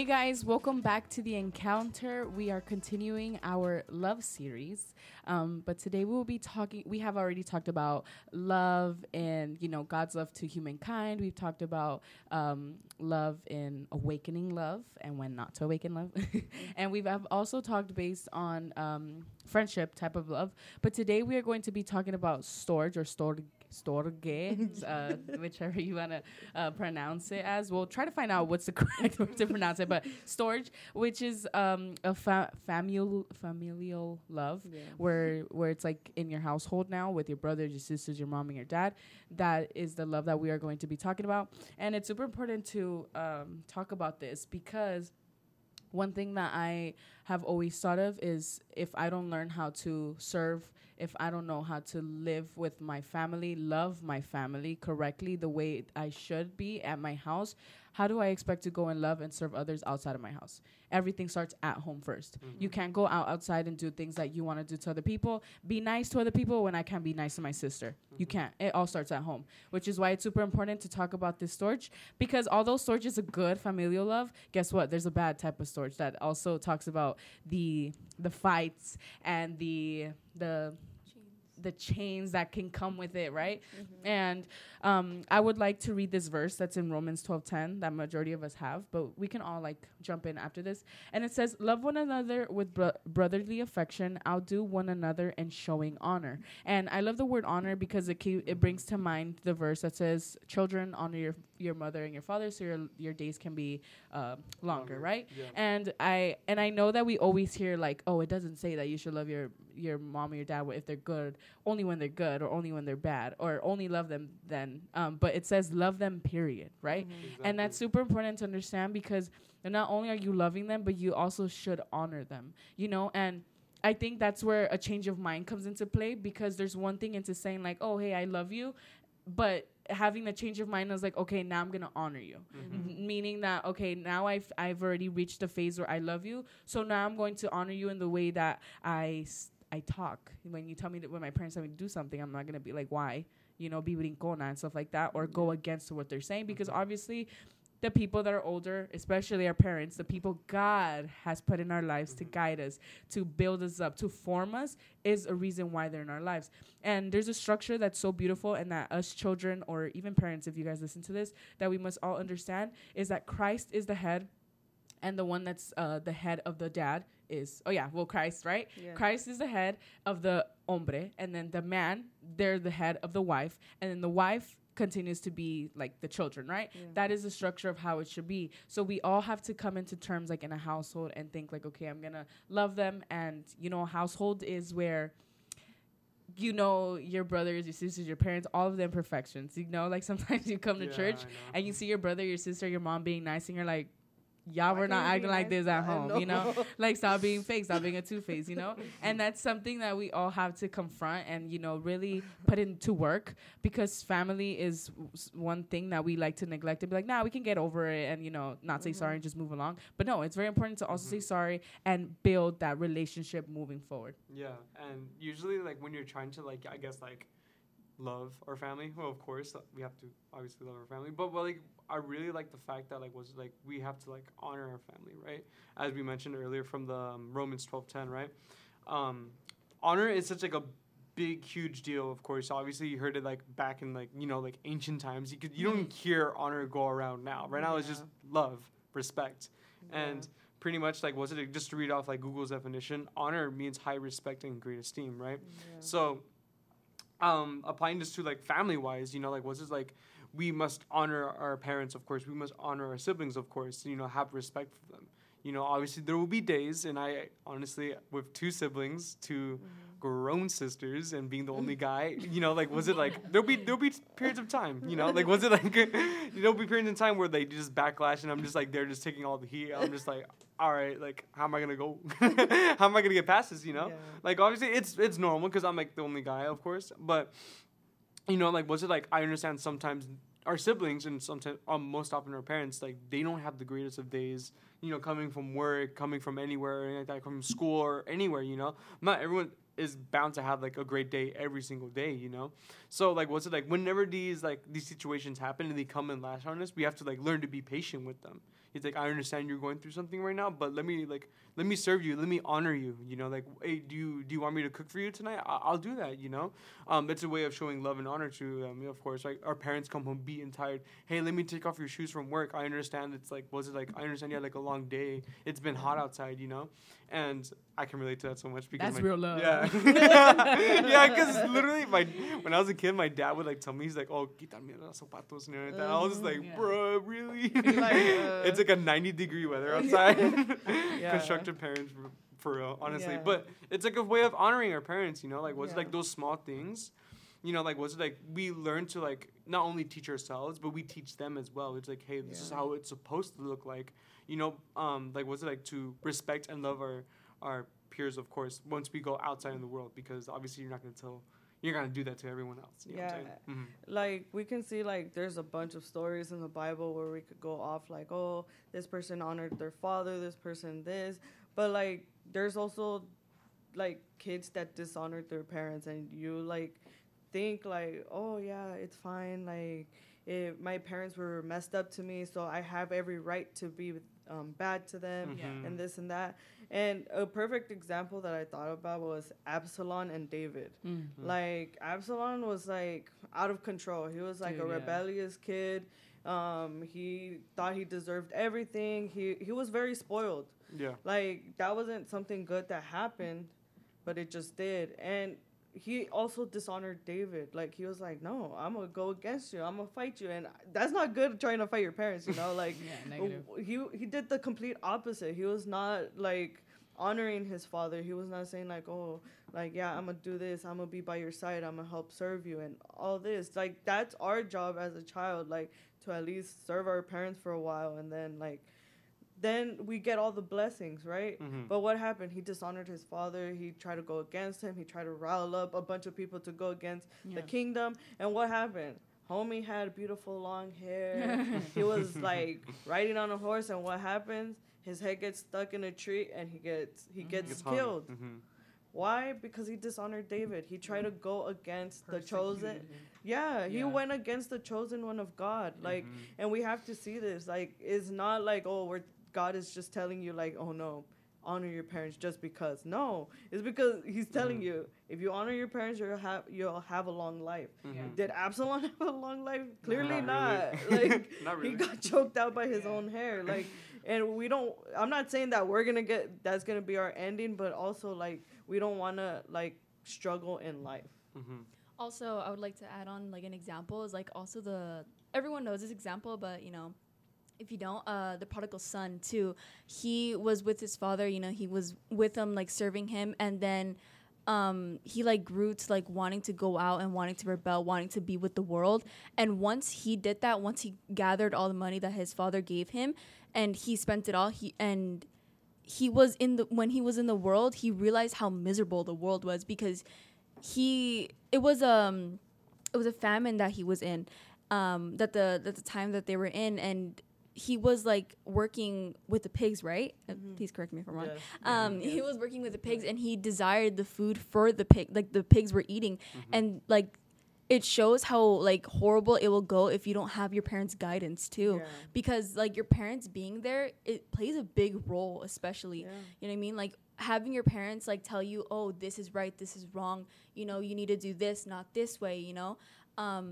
Hey guys, welcome back to the encounter. We are continuing our love series, um, but today we will be talking. We have already talked about love and you know God's love to humankind. We've talked about um, love in awakening love and when not to awaken love, and we've also talked based on um, friendship type of love. But today we are going to be talking about storage or storge storge, uh, whichever you want to uh, pronounce it as. We'll try to find out what's the correct way to pronounce it, but storge, which is um, a fa- familial familial love, Yeah. where where it's like in your household now with your brothers, your sisters, your mom, and your dad. That is the love that we are going to be talking about, and it's super important to um, talk about this because one thing that I have always thought of is if I don't learn how to serve, if I don't know how to live with my family, love my family correctly the way I should be at my house, how do I expect to go and love and serve others outside of my house? Everything starts at home 1st You mm-hmm. can't go out outside and do things that you want to do to other people. Be nice to other people when I can't be nice to my sister. You mm-hmm. can't. It all starts at home, which is why it's super important to talk about this storage because although storage is a good familial love, guess what? There's a bad type of storage that also talks about the the fights and the the the chains that can come with it, right? And um, I would like to read this verse that's in Romans twelve ten that majority of us have, but we can all like jump in after this. And it says, "Love one another with bro- brotherly affection, outdo one another in showing honor." And I love the word honor because it ke- it brings to mind the verse that says, "Children honor your your mother and your father, so your your days can be uh, longer," right? Yeah. And I and I know that we always hear like, oh, it doesn't say that you should love your your mom or your dad if they're good, only when they're good, or only when they're bad, or only love them then. Um, but it says love them, period, right? And that's super important to understand because not only are you loving them, but you also should honor them, you know, and. I think that's where a change of mind comes into play because there's one thing into saying like, "Oh, hey, I love you," but having the change of mind is like, okay, now I'm gonna honor you, M- meaning that okay, now I've I've already reached the phase where I love you, so now I'm going to honor you in the way that I s- I talk. When you tell me that when my parents tell me to do something, I'm not gonna be like, why, you know, be brincona and stuff like that, or go against what they're saying because mm-hmm. obviously. The people that are older, especially our parents, the people God has put in our lives to mm-hmm. guide us, to build us up, to form us, is a reason why they're in our lives. And there's a structure that's so beautiful, and that us children, or even parents, if you guys listen to this, that we must all understand is that Christ is the head, and the one that's uh, the head of the dad is, oh yeah, well, Christ, right? Yeah. Christ is the head of the hombre, and then the man, they're the head of the wife, and then the wife continues to be like the children, right? Yeah. That is the structure of how it should be. So we all have to come into terms like in a household and think like, okay, I'm gonna love them, and you know, a household is where you know your brothers, your sisters, your parents, all of the imperfections. You know, like sometimes you come to Yeah, church and you see your brother, your sister, your mom being nice, and you're like, y'all were not acting like nice? this at home, you know? like stop being fake, stop being a two face, you know? And that's something that we all have to confront and, you know, really put into work because family is one thing that we like to neglect and be like, nah, we can get over it and, you know, not say sorry and mm-hmm. just move along. But no, it's very important to also say mm-hmm. sorry and build that relationship moving forward. Yeah, and usually like when you're trying to like I guess like love our family. Well, of course uh, we have to obviously love our family, but but like I really like the fact that like was like we have to like honor our family, right? As we mentioned earlier from the um, Romans twelve ten, right? Um, honor is such like a big huge deal of course. Obviously you heard it like back in like you know like ancient times. You could you don't hear honor go around now. Right now it's just love respect. And pretty much like was it just to read off like google's definition honor means high respect and great esteem right? So um applying this to like family wise you know like was this like we must honor our parents of course. We must honor our siblings of course you know have respect for them. You know obviously there will be days and i honestly with two siblings two grown sisters and being the only guy? You know, like was it like there'll be there'll be periods of time, you know, like was it like there'll be periods of time where they just backlash and I'm just like they're just taking all the heat. I'm just like, all right, like how am I gonna go? how am I gonna get past this? You know, Yeah. like obviously it's it's normal because I'm like the only guy, of course, but you know, like was it like I understand sometimes our siblings and sometimes um, most often our parents like they don't have the greatest of days you know coming from work coming from anywhere like that from school or anywhere you know not everyone is bound to have like a great day every single day you know? So like what's it like? Whenever these like these situations happen and they come and lash on us we have to like learn to be patient with them it's like i understand you're going through something right now but let me like let me serve you. Let me honor you you know like hey do you do you want me to cook for you tonight? I- i'll do that you know? Um, it's a way of showing love and honor to um, of course like our parents come home beaten tired. Hey let me take off your shoes from work. I understand it's like was it like i understand you had like a long day. It's been hot outside you know? And i can relate to that so much because That's my, real love. yeah. Yeah because literally my when i was a kid my dad would like tell me he's like oh quítame los zapatos and everything i was just like Yeah. bro really? Like, uh, it's like a 90 degree weather outside. Yeah. constructive parents for, real honestly. Yeah. but it's like a way of honoring our parents you know? Like was it like those small things you know like was it like we learn to like not only teach ourselves but we teach them as well. It's like hey this is how it's supposed to look like you know? Um like was it like to respect and love our our peers of course once we go outside in the world? Because obviously you're not going to tell you're going to do that to everyone else you know what I'm Yeah. Mhm. like we can see like there's a bunch of stories in the bible where we could go off like oh this person honored their father this person this but like there's also like kids that dishonored their parents and you like think like oh yeah it's fine like if my parents were messed up to me so i have every right to be um, bad to them Yeah. Mhm. and this and that and a perfect example that i thought about was absalom and david Mm. Mhm. like Absalom was like out of control. He was like Dude, a yeah. rebellious kid. Um, he thought he deserved everything. He he was very spoiled. yeah Like that wasn't something good that happened, but it just did. And he also dishonored David. Like he was like, "No, I'm gonna go against you. I'm gonna fight you." And that's not good trying to fight your parents, you know. Like Yeah, negative. he he did the complete opposite. He was not like honoring his father. He was not saying like, "Oh, like yeah, I'm gonna do this. I'm gonna be by your side. I'm gonna help serve you and all this." Like that's our job as a child, like to at least serve our parents for a while, and then like then we get all the blessings, right? Mhm. But what happened? He dishonored his father. He tried to go against him. He tried to rile up a bunch of people to go against the kingdom. And what happened? Homie had beautiful long hair. he was like riding on a horse, and what happens? His head gets stuck in a tree, and he gets he gets Gets hung. killed. Mhm. Why? Because he dishonored David. He tried to go against the chosen. Yeah, he Yeah. went against the chosen one of God. Like, Mhm. and we have to see this. Like, it's not like oh, we're God is just telling you like, oh no, honor your parents just because. No, it's because He's telling Mhm. you if you honor your parents, you'll have you'll have a long life. Yeah. Mhm. Did Absalom have a long life? Clearly Not not. really. like Not he got choked out by his Yeah. own hair. Like, and we don't. I'm not saying that we're gonna get that's gonna be our ending, but also like we don't want to like struggle in life. Mhm. Also, I would like to add on like an example is like also the everyone knows this example, but you know, if you don't, uh, the prodigal son too. He was with his father. You know, he was with him like serving him, and then um he like grew to like wanting to go out and wanting to rebel wanting to be with the world and once he did that once he gathered all the money that his father gave him and he spent it all he and he was in the when he was in the world he realized how miserable the world was because he it was um it was a famine that he was in um that the that the time that they were in and he was like working with the pigs right Uh, Mhm. please correct me if i'm wrong Yes. um Yes. he was working with the pigs and he desired the food for the pig like the pigs were eating Mhm. and like it shows how like horrible it will go if you don't have your parents guidance too Yeah. because like your parents being there it plays a big role especially Yeah. you know what I mean? Like having your parents like tell you, "Oh, this is right, this is wrong. You know, you need to do this, not this way." You know, um,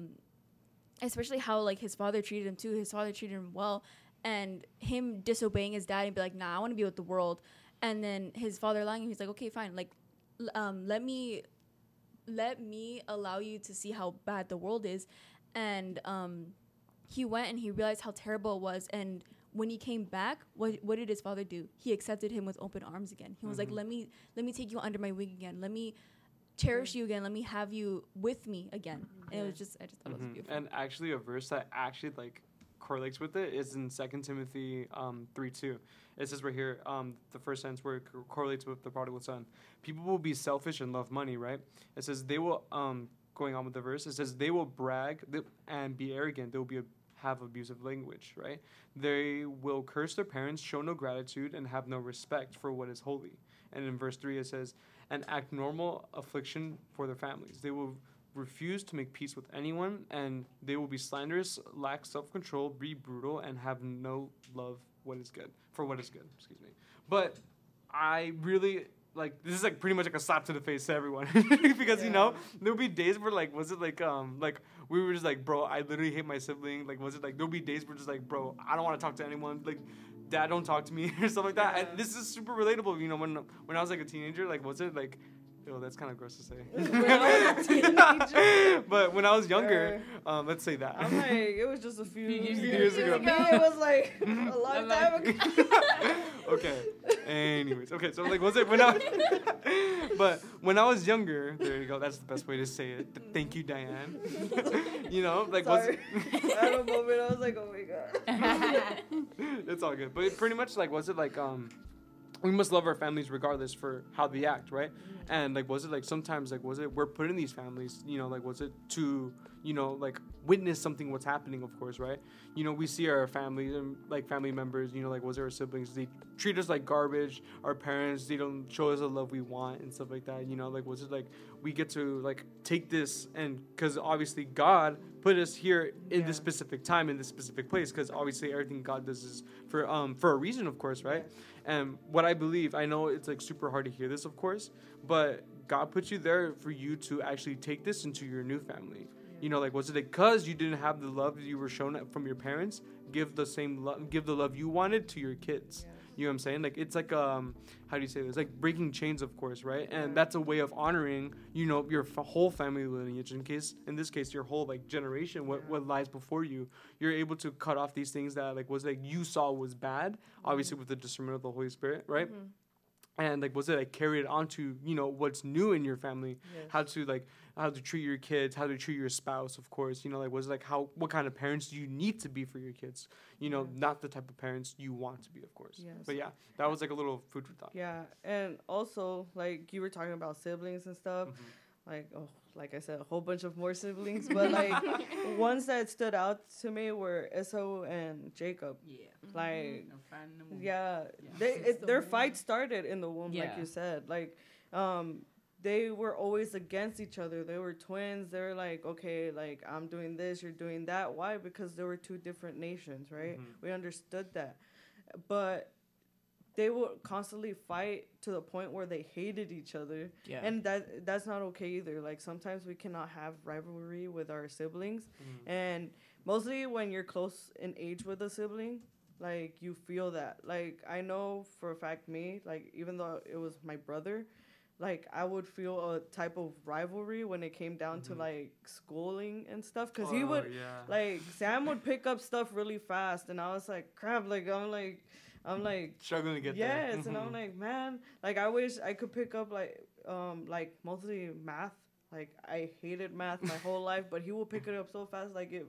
especially how like his father treated him too. His father treated him well, and him disobeying his dad and be like, "Nah, I want to be with the world." And then his father lying, he's like, "Okay, fine. Like, l- um, let me, let me allow you to see how bad the world is." And um, he went and he realized how terrible it was, and when he came back, what what did his father do? He accepted him with open arms again. He was like, Mhm. "Let me let me take you under my wing again. Let me cherish you again. Let me have you with me again. And it was just, I just thought it was Mhm. beautiful. And actually, a verse that actually like correlates with it is in Second Timothy um, three two. It says right here, um, the first sentence where it co- correlates with the prodigal son. People will be selfish and love money, right? It says they will. Um, going on with the verse, it says they will brag and be arrogant. They will be a, have abusive language, right? They will curse their parents, show no gratitude, and have no respect for what is holy. And in verse three, it says, and act normal affliction for their families. They will refuse to make peace with anyone, and they will be slanderous, lack self control, be brutal, and have no love what is good for what is good. Excuse me. But I really like this is like pretty much like a slap to the face to everyone because you know there'll be days where like was it like um like we were just like bro I literally hate my sibling like was it like there'll be days where just like bro I don't want to talk to anyone like dad don't talk to me or something like that Yeah. and this is super relatable you know when when I was like a teenager like was it like Oh, that's kind of gross to say. When I was a teenager? but when I was younger, um, let's say that. I'm like, it was just a few Years years, ago. ago. It was like a long time ago. okay. Anyways, okay. So like, was it when I? Was, but when I was younger, there you go. That's the best way to say it. Thank you, Diane. you know, like Sorry. was. I had a moment. I was like, oh my god. it's all good. But pretty much like was it like um we must love our families regardless for how they act, right? And like was it like sometimes like was it we're put in these families, you know, like was it to, you know, like witness something what's happening, of course, right? You know, we see our families and like family members, you know, like was it our siblings, they treat us like garbage, our parents, they don't show us the love we want and stuff like that, you know, like was it like we get to like take this and cuz obviously God put us here in this specific time in this specific place cuz obviously everything God does is for um for a reason, of course, right? And what I believe, I know it's like super hard to hear this, of course, but God put you there for you to actually take this into your new family. You know, like was it because you didn't have the love that you were shown from your parents? Give the same love, give the love you wanted to your kids. You know what I'm saying? Like it's like um, how do you say this? Like breaking chains, of course, right? And that's a way of honoring, you know, your f- whole family lineage. In case, in this case, your whole like generation, what what lies before you. You're able to cut off these things that like was like you saw was bad. Obviously, with the discernment of the Holy Spirit, right? Mhm. and like was it like carried on to you know what's new in your family Yes. how to like how to treat your kids how to treat your spouse of course you know like was it like how what kind of parents do you need to be for your kids you know Yeah. not the type of parents you want to be of course Yes. but yeah that was like a little food for thought Yeah, and also like you were talking about siblings and stuff. Mhm. Like oh, like I said, a whole bunch of more siblings, but like ones that stood out to me were Esau and Jacob. Yeah. Like No fan no more. yeah, Yeah. they it, the their womb. fight started in the womb, like you said. Like um, they were always against each other. They were twins. They were like, okay, like I'm doing this, you're doing that. Why? Because there were two different nations, right? Mhm. We understood that, but they would constantly fight to the point where they hated each other Yeah. and that that's not okay either like sometimes we cannot have rivalry with our siblings Mhm. and mostly when you're close in age with a sibling like you feel that like i know for a fact me like even though it was my brother like i would feel a type of rivalry when it came down to Mhm. like schooling and stuff because he Oh, would yeah like sam would pick up stuff really fast and i was like crap like i'm like i'm like struggling to get yes there and i'm Mhm. like man like i wish i could pick up like um like mostly math like i hated math my whole life but he would pick it up so fast like it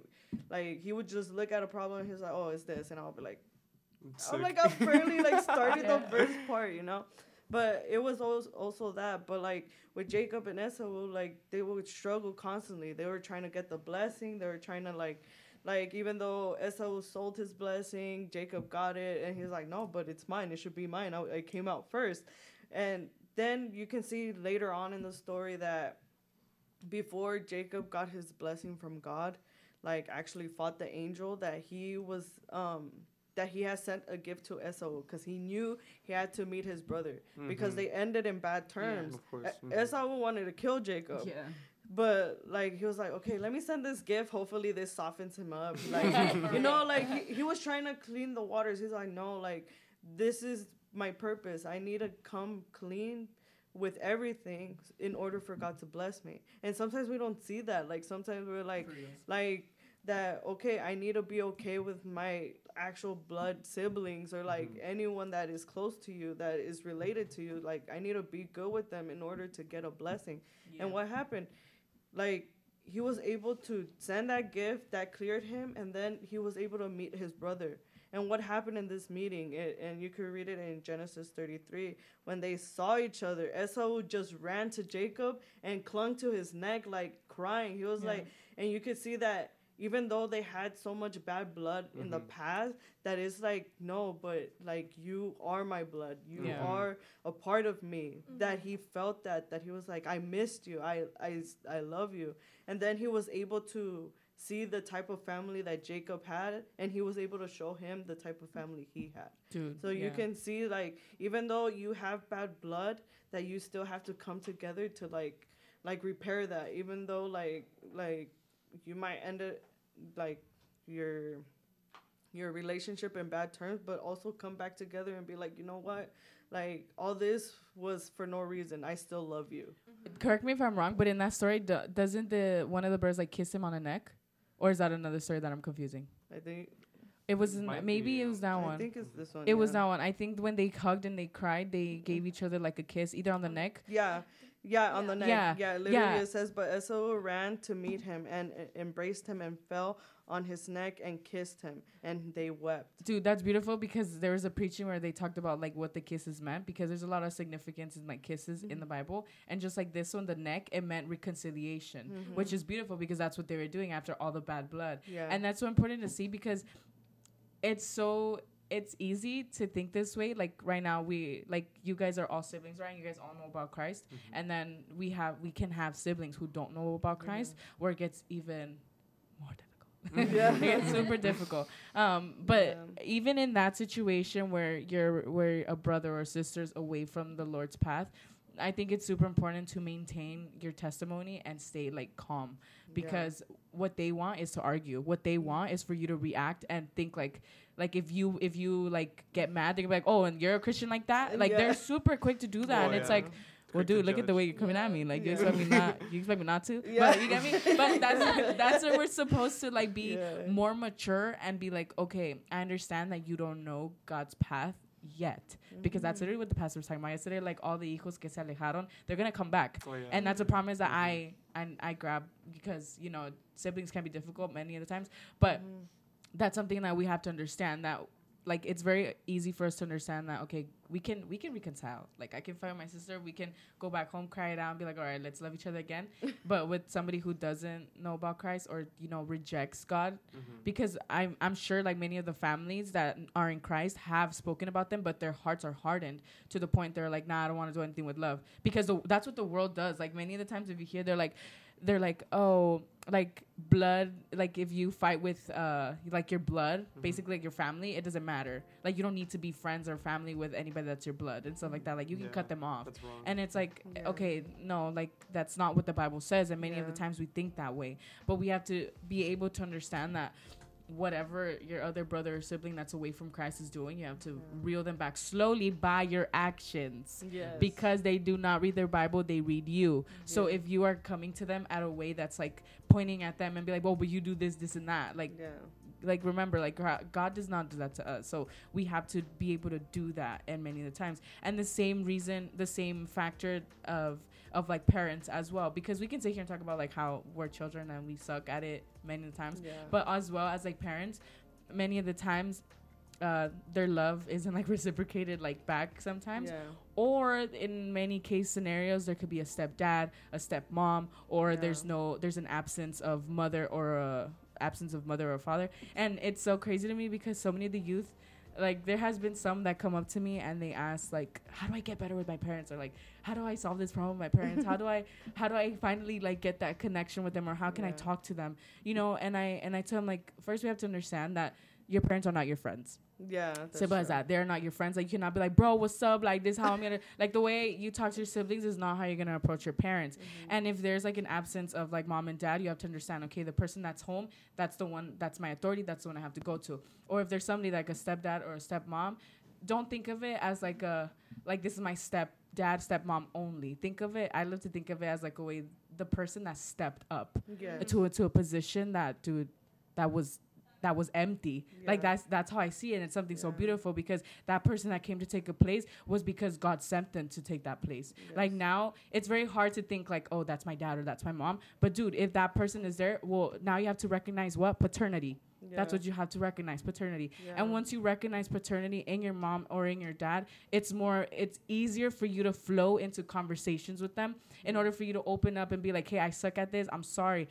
like he would just look at a problem and he's like oh it's this and i'll be like i'm Sick. like i'm barely like started the first part you know but it was also that but like with jacob and esau like they would struggle constantly they were trying to get the blessing they were trying to like like even though Esau sold his blessing, Jacob got it, and he's like, "No, but it's mine. It should be mine. I, I came out first. And then you can see later on in the story that before Jacob got his blessing from God, like actually fought the angel that he was um that he had sent a gift to Esau because he knew he had to meet his brother because Mhm. they ended in bad terms. of course mhm. Esau wanted to kill Jacob. Yeah. But like he was like, okay, let me send this gift. Hopefully this softens him up. Like you know, like he, he was trying to clean the waters. He's like, no, like this is my purpose. I need to come clean with everything in order for God to bless me. And sometimes we don't see that. Like sometimes we're like, like that okay, I need to be okay with my actual blood siblings or like Mhm. anyone that is close to you that is related to you. Like I need to be good with them in order to get a blessing. And what happened? Like he was able to send that gift that cleared him, and then he was able to meet his brother. And what happened in this meeting? It, and you could read it in Genesis 33. When they saw each other, Esau just ran to Jacob and clung to his neck, like crying. He was Yeah. like, and you could see that even though they had so much bad blood in the Mhm. past, that is like, no, but like you are my blood. You Yeah. are a part of me. Mhm. That he felt that, that he was like, I missed you. I, I, I love you. And then he was able to see the type of family that Jacob had, and he was able to show him the type of family he had. Dude. So you can see, like, even though you have bad blood, that you still have to come together to like, like repair that. Even though, like, like you might end it, like, your your relationship in bad terms, but also come back together and be like, you know what, like all this was for no reason. I still love you. Mm-hmm. Correct me if I'm wrong, but in that story, do, doesn't the one of the birds like kiss him on the neck, or is that another story that I'm confusing? I think. It was in, Might maybe be, it was that I one. I think it's this one. It was that one. I think when they hugged and they cried, they gave mm-hmm. each other like a kiss, either on the mm-hmm. neck. Yeah, yeah, on the neck. Yeah, Yeah, literally yeah. it says, but Esau ran to meet him and uh, embraced him and fell on his neck and kissed him, and they wept. Dude, that's beautiful because there was a preaching where they talked about like what the kisses meant because there's a lot of significance in like kisses in the Bible. And just like this one, the neck, it meant reconciliation, which is beautiful because that's what they were doing after all the bad blood. Yeah, And that's so important to see because it's so it's easy to think this way. Like right now, we like you guys are all siblings, right? You guys all know about Christ, mm-hmm. and then we have we can have siblings who don't know about mm-hmm. Christ, where it gets even more difficult. Yeah. it's super difficult. Um, but Yeah. even in that situation where you're where a brother or sister's away from the Lord's path, I think it's super important to maintain your testimony and stay like calm because what they want is to argue. What they mm-hmm. want is for you to react and think like like if you if you like get mad, they're like, oh, and you're a Christian like that. Like Yeah. they're super quick to do that, Oh, and it's yeah. like. Well, dude, look at the way you're coming at me. Like, you Yeah. expect me not? You expect me not to? Yeah. But you get me? But that's that's where we're supposed to like be Yeah. more mature and be like, okay, I understand that you don't know God's path yet, because that's mm-hmm. literally what the pastor was talking about yesterday. Like all the hijos que se alejaron, they're gonna come back, Oh, yeah. and that's a promise that mm-hmm. I and I grab because you know siblings can be difficult many of the times, but mm-hmm. That's something that we have to understand that like it's very easy for us to understand that okay we can we can reconcile. Like i can find my sister we can go back home cry it out and be like all right let's love each other again. But with somebody who doesn't know about christ or you know rejects god Mhm. because i'm i'm sure like many of the families that are in christ have spoken about them but their hearts are hardened to the point they're like nah i don't want to do anything with love. Because the, that's what the world does. Like many of the times if you hear they're like they're like oh like blood like if you fight with uh like your blood basically like your family it doesn't matter. Like you don't need to be friends or family with anybody that's your blood and stuff like that. Like you can cut them off. That's wrong. and it's like Yeah. okay no like that's not what the bible says and many of the times we think that way. But we have to be able to understand that whatever your other brother or sibling that's away from christ is doing you have to mm-hmm. reel them back slowly by your actions Yes. because they do not read their Bible, they read you. Mm-hmm. So if you are coming to them at a way that's like pointing at them and be like, "Oh, but you do this, this, and that," like, yeah, like remember, like God does not do that to us. So we have to be able to do that, and many of the times, and the same reason, the same factor of of like parents as well, because we can sit here and talk about like how we're children and we suck at it many of the times, yeah, but as well as like parents, many of the times. Uh, their love isn't like reciprocated like back sometimes yeah, or in many case scenarios there could be a stepdad a stepmom or Yeah. there's no there's an absence of mother or a absence of mother or father and it's so crazy to me because so many of the youth like there has been some that come up to me and they ask like how do i get better with my parents? Or like how do i solve this problem with my parents? How do i how do i finally like get that connection with them? Or how can i talk to them? You know and i and i tell them like first we have to understand that your parents are not your friends yeah. simple as true. that. They're not your friends. Like you cannot be like, bro, what's up? Like this, how I'm gonna like the way you talk to your siblings is not how you're gonna approach your parents. Mm-hmm. And if there's like an absence of like mom and dad, you have to understand. Okay, the person that's home, that's the one. That's my authority. That's the one I have to go to. Or if there's somebody like a stepdad or a stepmom, don't think of it as like a like this is my step dad stepmom only. Think of it. I love to think of it as like a way the person that stepped up Yeah, to to a position that dude that was that was empty. Like that's that's how I see it. And it's something so beautiful because that person that came to take a place was because God sent them to take that place. Like now it's very hard to think like, oh, that's my dad or that's my mom. But dude, if that person is there, well, now you have to recognize what? Paternity. That's what you have to recognize, paternity. Yeah. And once you recognize paternity in your mom or in your dad, it's more it's easier for you to flow into conversations with them in mm. order for you to open up and be like, "Hey, I suck at this. I'm sorry."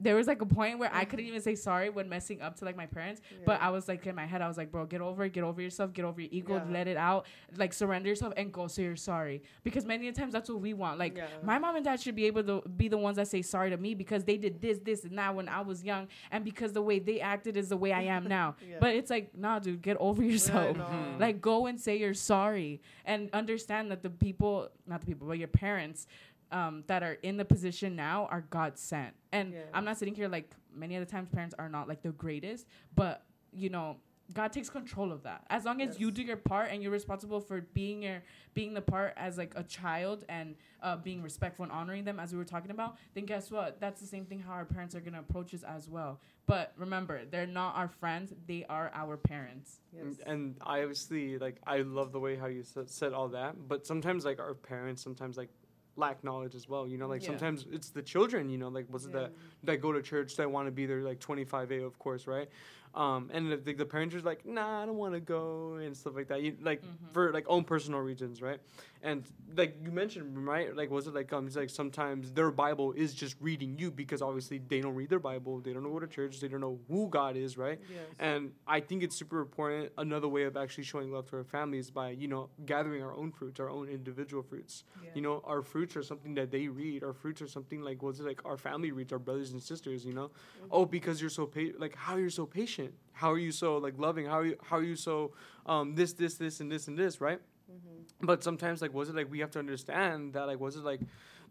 There was like a point where I couldn't mm-hmm. even say sorry when messing up to like my parents, but I was like in my head, I was like, "Bro, get over it, get over yourself, get over your ego, Yeah. let it out, like surrender yourself and go say you're sorry." Because many times that's what we want. Like Yeah. my mom and dad should be able to be the ones that say sorry to me because they did this, this, and that when I was young, and because the way they acted is the way I am now. Yeah. But it's like, nah, dude, get over yourself. know. Mm-hmm. Like, go and say you're sorry, and understand that the people, not the people, but your parents. Um, that are in the position now are God sent, and Yeah. I'm not sitting here like many of the times. Parents are not like the greatest, but you know, God takes control of that. As long as you do your part and you're responsible for being your being the part as like a child and uh, being respectful and honoring them as we were talking about, then guess what? That's the same thing how our parents are gonna approach us as well. But remember, they're not our friends; they are our parents. And, Yes. and I obviously like I love the way how you said, said all that, but sometimes like our parents sometimes like lack knowledge as well. You know, like Yeah. sometimes it's the children. You know, like was it Yeah. that that go to church that want to be there like 25A, of course, right? Um, and the, the parents are like, nah, I don't want to go and stuff like that. You like Mhm. for like own personal reasons, right? And like you mentioned, right? Like was it like um, it's like sometimes their Bible is just reading you because obviously they don't read their Bible, they don't know what a church, they don't know who God is, right? Yes. And I think it's super important. Another way of actually showing love to our family is by, you know, gathering our own fruits, our own individual fruits. You know, our fruits are something that they read. Our fruits are something like, what's it like our family reads, our brothers and sisters, you know? Oh, because you're so pa- like, how you're so patient? How are you so like loving? How are you, how are you so um, this, this, this, and this, and this, right? Mm-hmm. But sometimes, like, was it like we have to understand that, like, was it like,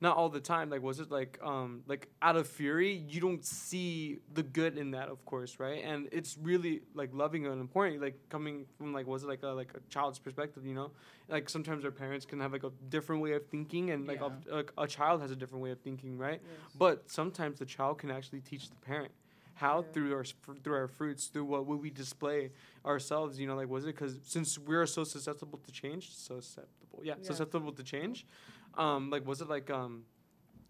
not all the time, like, was it like, um, like out of fury, you don't see the good in that, of course, right? And it's really like loving and important, like coming from like, was it like a like a child's perspective, you know? Like sometimes our parents can have like a different way of thinking, and like a, like a child has a different way of thinking, right? Yes. But sometimes the child can actually teach the parent how Yeah. through our through our fruits, through what, what we display ourselves. You know, like was it because since we're so susceptible to change, susceptible, yeah, Yeah. susceptible to change. Um, like was it like um,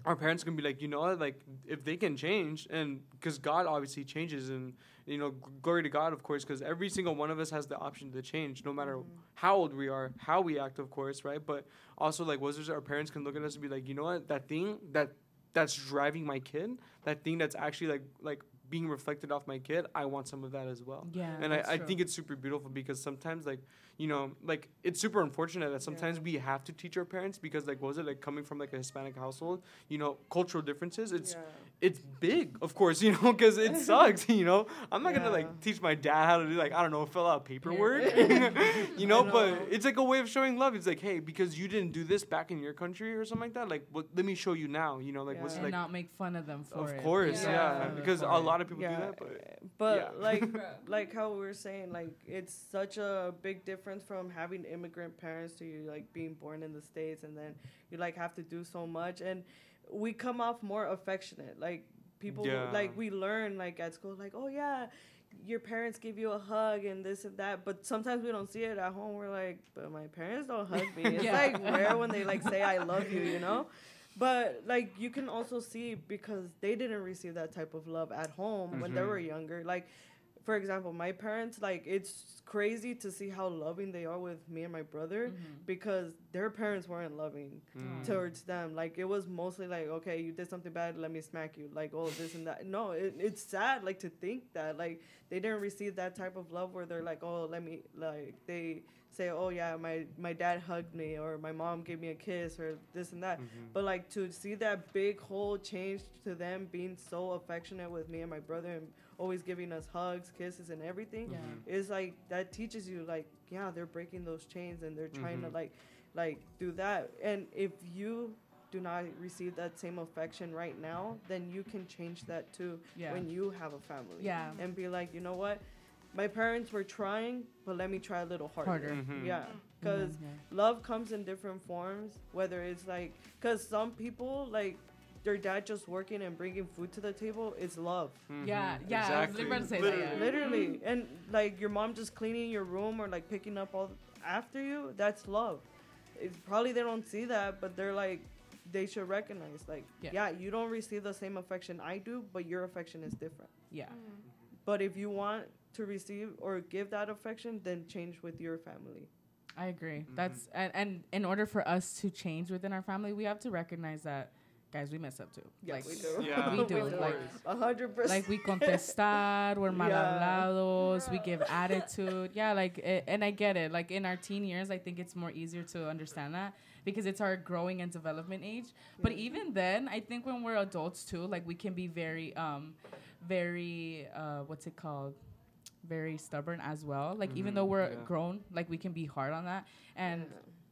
our parents can be like, you know like if they can change, and because God obviously changes, and you know, glory to God, of course, because every single one of us has the option to change, no matter Mm-hmm. how old we are, how we act, of course, right? But also like was there our parents can look at us and be like, you know what, that thing that that's driving my kid, that thing that's actually like like being reflected off my kid, I want some of that as well. Yeah, and I, I think it's super beautiful because sometimes like you know like it's super unfortunate that sometimes Yeah. we have to teach our parents because like was it like coming from like a Hispanic household, you know, cultural differences. It's yeah. It's big, of course, you know, because it sucks. You know, I'm not gonna like teach my dad how to do like I don't know, fill out paperwork. you know, I but it's like a way of showing love. It's like, hey, because you didn't do this back in your country or something like that. Like, what? Let me show you now. You know, like what's Yeah. and like. not make fun of them for Of it. Of course, Yeah. yeah, Yeah. because a lot of people yeah, do that, but but yeah. like like how we were saying, like it's such a big difference from having immigrant parents to you like being born in the states, and then you like have to do so much, and we come off more affectionate. Like people, Yeah. like we learn like at school, like oh yeah. Your parents give you a hug and this and that, but sometimes we don't see it at home. We're like, but my parents don't hug me. It's Yeah. like rare when they like say I love you, you know. But like you can also see because they didn't receive that type of love at home when they Mhm. were younger. Like for example, my parents like it's crazy to see how loving they are with me and my brother Mhm. because their parents weren't loving Mm. towards them. Like it was mostly like, okay, you did something bad, let me smack you. Like oh this and that. No, it, it's sad like to think that like they didn't receive that type of love where they're like, oh let me like they say, oh yeah, my my dad hugged me or my mom gave me a kiss or this and that. Mhm. But like to see that big whole change to them being so affectionate with me and my brother and always giving us hugs, kisses, and everything Yeah. Mhm. is like that teaches you like yeah they're breaking those chains and they're trying Mhm. to like like do that. And if you do not receive that same affection right now, then you can change that too Yeah. when you have a family. Yeah. And be like, you know what? My parents were trying, but let me try a little harder. Harder. Mhm. Yeah. Because Mhm, yeah. love comes in different forms whether it's like because some people like their dad just working and bringing food to the table is love. Mhm. Yeah, yeah, I was Exactly. about to say that, Literally. yeah. Literally, and like your mom just cleaning your room or like picking up all after you. That's love. It's probably they don't see that, but they're like, they should recognize like, Yeah. yeah, you don't receive the same affection I do, but your affection is different. Yeah. But if you want to receive or give that affection, then change with your family. I agree. Mhm. That's and, and in order for us to change within our family, we have to recognize that guys, we mess up too. Yeah, like we do. Yeah, we do. of Like. A hundred percent. like we contestar, we're mal Yeah. hablados, we give attitude. Yeah, like it, and I get it. Like in our teen years, I think it's more easier to understand that because it's our growing and development age. But even then, I think when we're adults too, like we can be very um very uh what's it called? Very stubborn as well. Like even Mhm, though we're yeah. grown, like we can be hard on that. And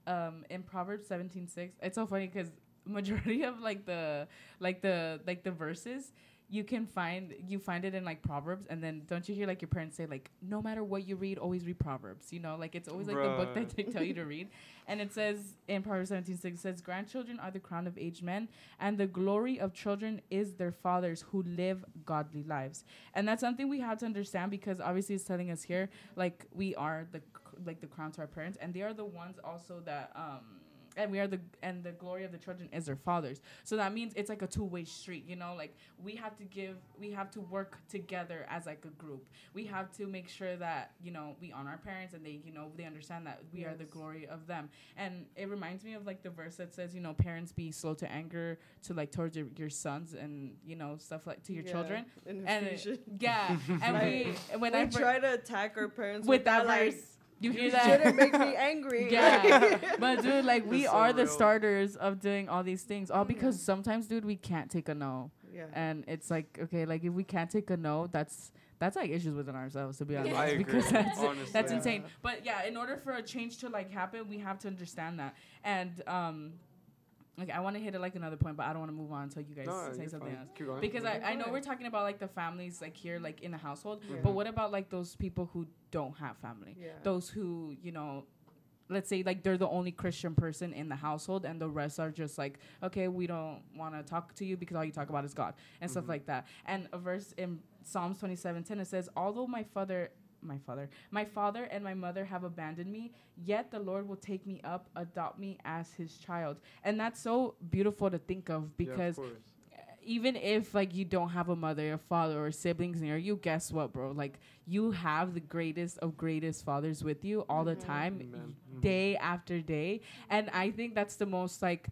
um in Proverbs 17:6, it's so funny because majority of like the like the like the verses you can find you find it in like proverbs and then don't you hear like your parents say like no matter what you read always read proverbs you know? Like it's always like the book that they tell you to read. And it says in proverbs 17 6 it says grandchildren are the crown of aged men and the glory of children is their fathers who live godly lives. And that's something we have to understand because obviously it's telling us here like we are the c- like the crown to our parents and they are the ones also that um and we are the and the glory of the children is their fathers. So that means it's like a two-way street you know like we have to give we have to work together as like a group. We have to make sure that you know we honor our parents and they you know they understand that we are the glory of them. And it reminds me of like the verse that says you know parents be slow to anger to like towards your, your sons and you know stuff like to your Yeah, children. in and it- yeah and we when we I try to attack our parents with that like, verse you hear you that shouldn't make me angry. yeah, but dude, like we so are the real. starters of doing all these things, all because Yeah. sometimes, dude, we can't take a no, yeah. and it's like, okay, like if we can't take a no, that's that's like issues within ourselves, to be honest, I agree, because that's honestly. that's Yeah. insane. But yeah, in order for a change to like happen, we have to understand that, and um, like I want to hit it like another point, but I don't want to move on until you guys No, say something fine. else. Keep going. Because I, I know we're talking about like the families like here like in the household, Yeah. but what about like those people who don't have family? yeah. those who you know let's say like they're the only christian person in the household and the rest are just like okay we don't want to talk to you because all you talk about is god and stuff Mhm. like that and a verse in psalms 27 10 it says although my father my father my father and my mother have abandoned me yet the lord will take me up adopt me as his child and that's so beautiful to think of Yeah, of because even if like you don't have a mother, a father, or siblings near you, guess what, bro? Like you have the greatest of greatest fathers with you all the Mhm. time. Mhm. day after day, and I think that's the most like,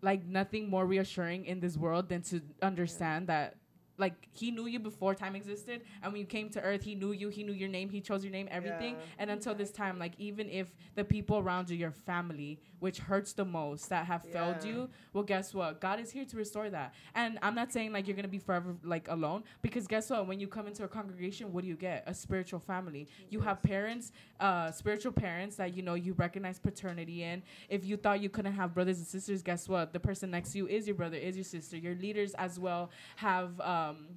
like nothing more reassuring in this world than to understand that. Like he knew you before time existed, and when you came to Earth, he knew you. He knew your name. He chose your name, everything. Yeah. And until this time, like even if the people around you, your family, which hurts the most, that have failed you, well, guess what? God is here to restore that. And I'm not saying like you're gonna be forever like alone, because guess what? When you come into a congregation, what do you get? A spiritual family. You have parents, uh, spiritual parents that you know you recognize paternity in. If you thought you couldn't have brothers and sisters, guess what? The person next to you is your brother, is your sister. Your leaders as well have um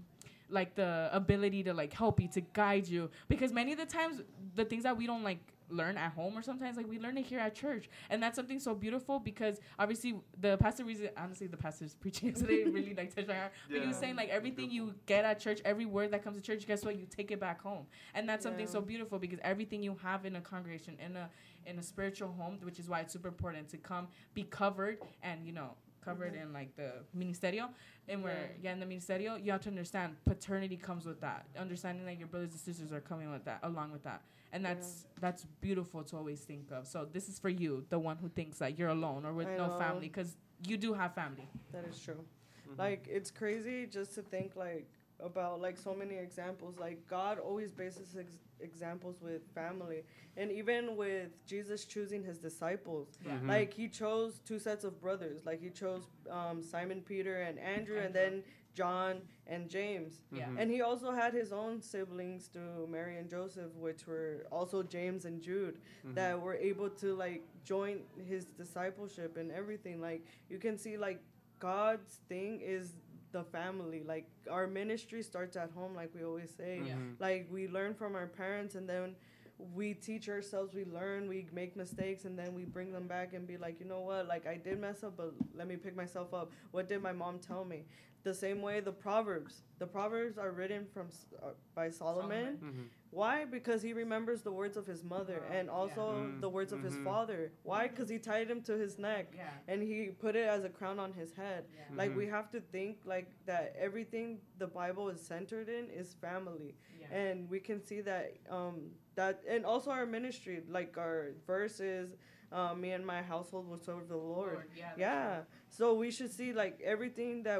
like the ability to like help you to guide you. Because many of the times the things that we don't like learn at home or sometimes like we learn it here at church. And that's something so beautiful because obviously the pastor reason honestly the pastor's preaching yesterday really like touched my heart. But he was saying like everything you get at church every word that comes to church guess what? You take it back home. And that's something so beautiful because everything you have in a congregation in a in a spiritual home which is why it's super important to come be covered and you know covered in like the ministerio and where yeah in the ministerio you have to understand paternity comes with that understanding that your brothers and sisters are coming with that along with that and that's that's beautiful to always think of so this is for you the one who thinks that you're alone or with I no know. family because you do have family That is true. Mhm. Like it's crazy just to think like about like so many examples. Like God always bases ex- examples with family, and even with Jesus choosing his disciples. Mhm. Like he chose two sets of brothers. Like he chose um, Simon Peter and Andrew, and then John and James. Yeah. Mhm. And he also had his own siblings through Mary and Joseph, which were also James and Jude, Mhm. that were able to like join his discipleship and everything. Like you can see, like God's thing is the family. Like our ministry starts at home, like we always say. Yeah. Mhm. Like we learn from our parents, and then we teach ourselves, we learn, we make mistakes, and then we bring them back and be like, you know what, like I did mess up, but let me pick myself up. What did my mom tell me? The same way the Proverbs. The Proverbs are written from uh, by Solomon. Mm-hmm. Why? Because he remembers the words of his mother Oh, and also yeah. Mm, the words of his mhm. father. Why? Because he tied him to his neck Yeah. and he put it as a crown on his head. Yeah. Like we have to think like that everything the Bible is centered in is family. Yeah. And we can see that um that and also our ministry, like our verses. uh, me and my household will serve the Lord. Yeah. that's Yeah. So we should see like everything that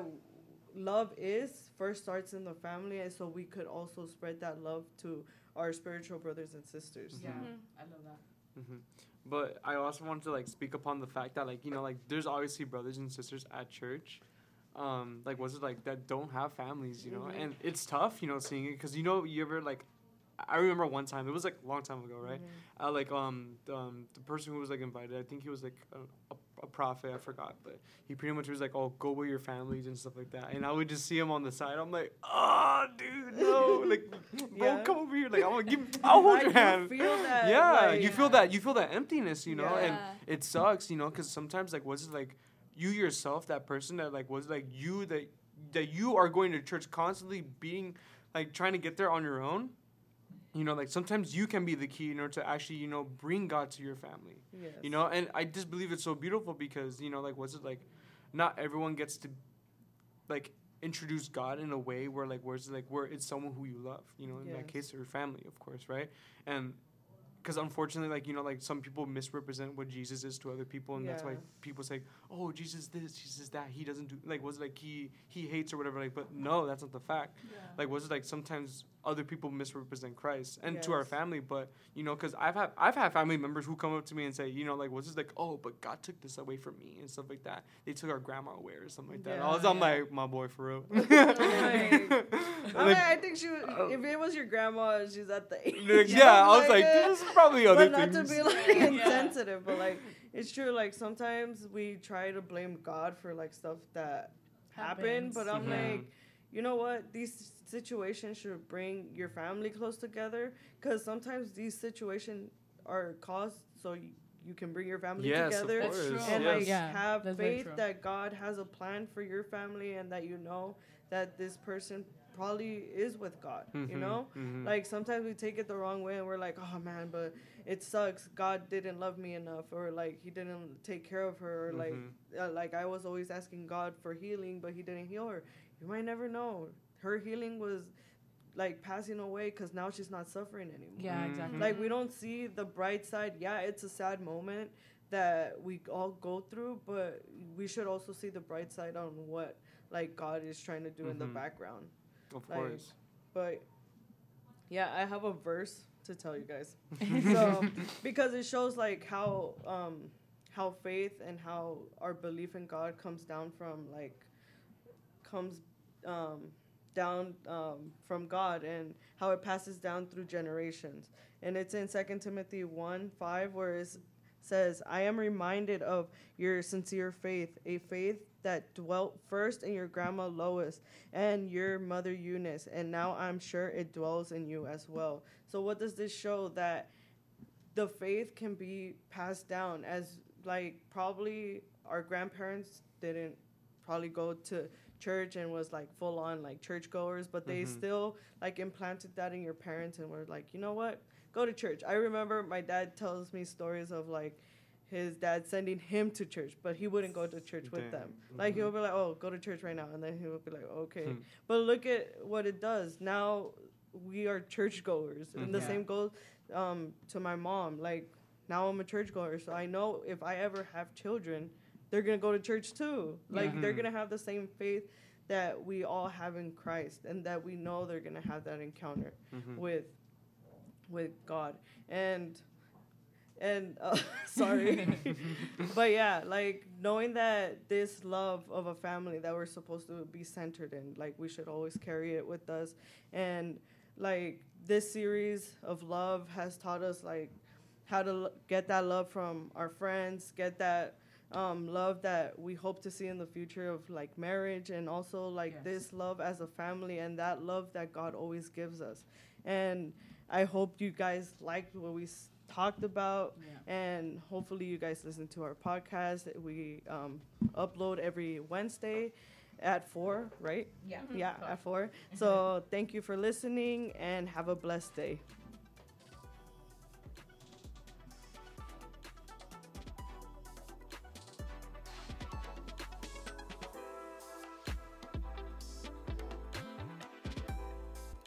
love is first starts in the family and so we could also spread that love to our spiritual brothers and sisters. Yeah. Mhm. I love that. hmm But I also wanted to like speak upon the fact that like you know like there's obviously brothers and sisters at church, um like was it like that don't have families you know Mhm. and it's tough you know seeing it because you know you ever like I remember one time it was like a long time ago right Mhm. uh, like um the, um the person who was like invited I think he was like a, a, a prophet I forgot but he pretty much was like oh go with your families and stuff like that. And I would just see him on the side. I'm like oh dude no. Like bro Yeah. come over here. Like I want to give I'll hold your you hand. that, yeah like- you feel that you feel that emptiness you know? Yeah. and it sucks you know because sometimes like was it like you yourself that person that like was like you that that you are going to church constantly being like trying to get there on your own you know like sometimes you can be the key in order to actually you know bring god to your family Yes. you know and i just believe it's so beautiful because you know like what's it like not everyone gets to like introduce god in a way where like where it's like where it's someone who you love you know in that Yes. case your family of course right and because unfortunately like you know like some people misrepresent what jesus is to other people and that's why people say oh jesus this jesus that he doesn't do like was it like he he hates or whatever like but no that's not the fact like was it like sometimes other people misrepresent Christ and to our family, but you know, because I've had I've had family members who come up to me and say, you know, like was this like, oh, but God took this away from me and stuff like that. They took our grandma away or something like that. Yeah, I was I'm yeah. like, my boy for real. Like, Like, I, mean, I think she. Would, uh, if it was your grandma, she's at the age. like, yeah, I was like, this is probably other but not things. to be like Yeah. insensitive, but like it's true. Like sometimes we try to blame God for like stuff that happened, but I'm Mhm. like, you know what? These situations should bring your family close together because sometimes these situations are caused so you, you can bring your family yes, together of course. That's true. and yes. like Yeah, have that's faith that God has a plan for your family and that you know that this person probably is with God. You Mhm, know, mhm. like sometimes we take it the wrong way and we're like, oh man, but it sucks. God didn't love me enough, or like He didn't take care of her, or like Mhm. uh, like I was always asking God for healing, but He didn't heal her. You might never know. Her healing was like passing away because now she's not suffering anymore. Yeah, Mhm. exactly. Like we don't see the bright side. Yeah, it's a sad moment that we all go through, but we should also see the bright side on what like God is trying to do in the Mhm. background. Of like- course. But yeah, I have a verse to tell you guys. so because it shows like how um how faith and how our belief in God comes down from like comes um down um, from God and how it passes down through generations. And it's in Second Timothy 1 5, where it says, I am reminded of your sincere faith, a faith that dwelt first in your grandma Lois and your mother Eunice, and now I'm sure it dwells in you as well. So, what does this show? That the faith can be passed down as, like, probably our grandparents didn't probably go to church and was like full on like churchgoers, but they Mhm. still like implanted that in your parents and were like, you know what, go to church. I remember my dad tells me stories of like his dad sending him to church, but he wouldn't go to church with them. Dang. Like Mhm. he'll be like, oh, go to church right now, and then he would be like, okay. Hmm. But look at what it does. Now we are churchgoers, and the Mhm. Yeah. same goes um, to my mom. Like now I'm a churchgoer, so I know if I ever have children, they're gonna go to church too. Like Yeah. they're gonna have the same faith that we all have in Christ, and that we know they're gonna have that encounter Mhm. with with God. And and uh, sorry, but yeah, like knowing that this love of a family that we're supposed to be centered in, like we should always carry it with us, and like this series of love has taught us like how to l- get that love from our friends, get that um, love that we hope to see in the future of like marriage, and also like Yes. this love as a family and that love that God always gives us. And I hope you guys liked what we s- talked about. Yeah. And hopefully, you guys listen to our podcast. We um, upload every Wednesday at 4, right? Yeah. Yeah, at 4. So, thank you for listening and have a blessed day.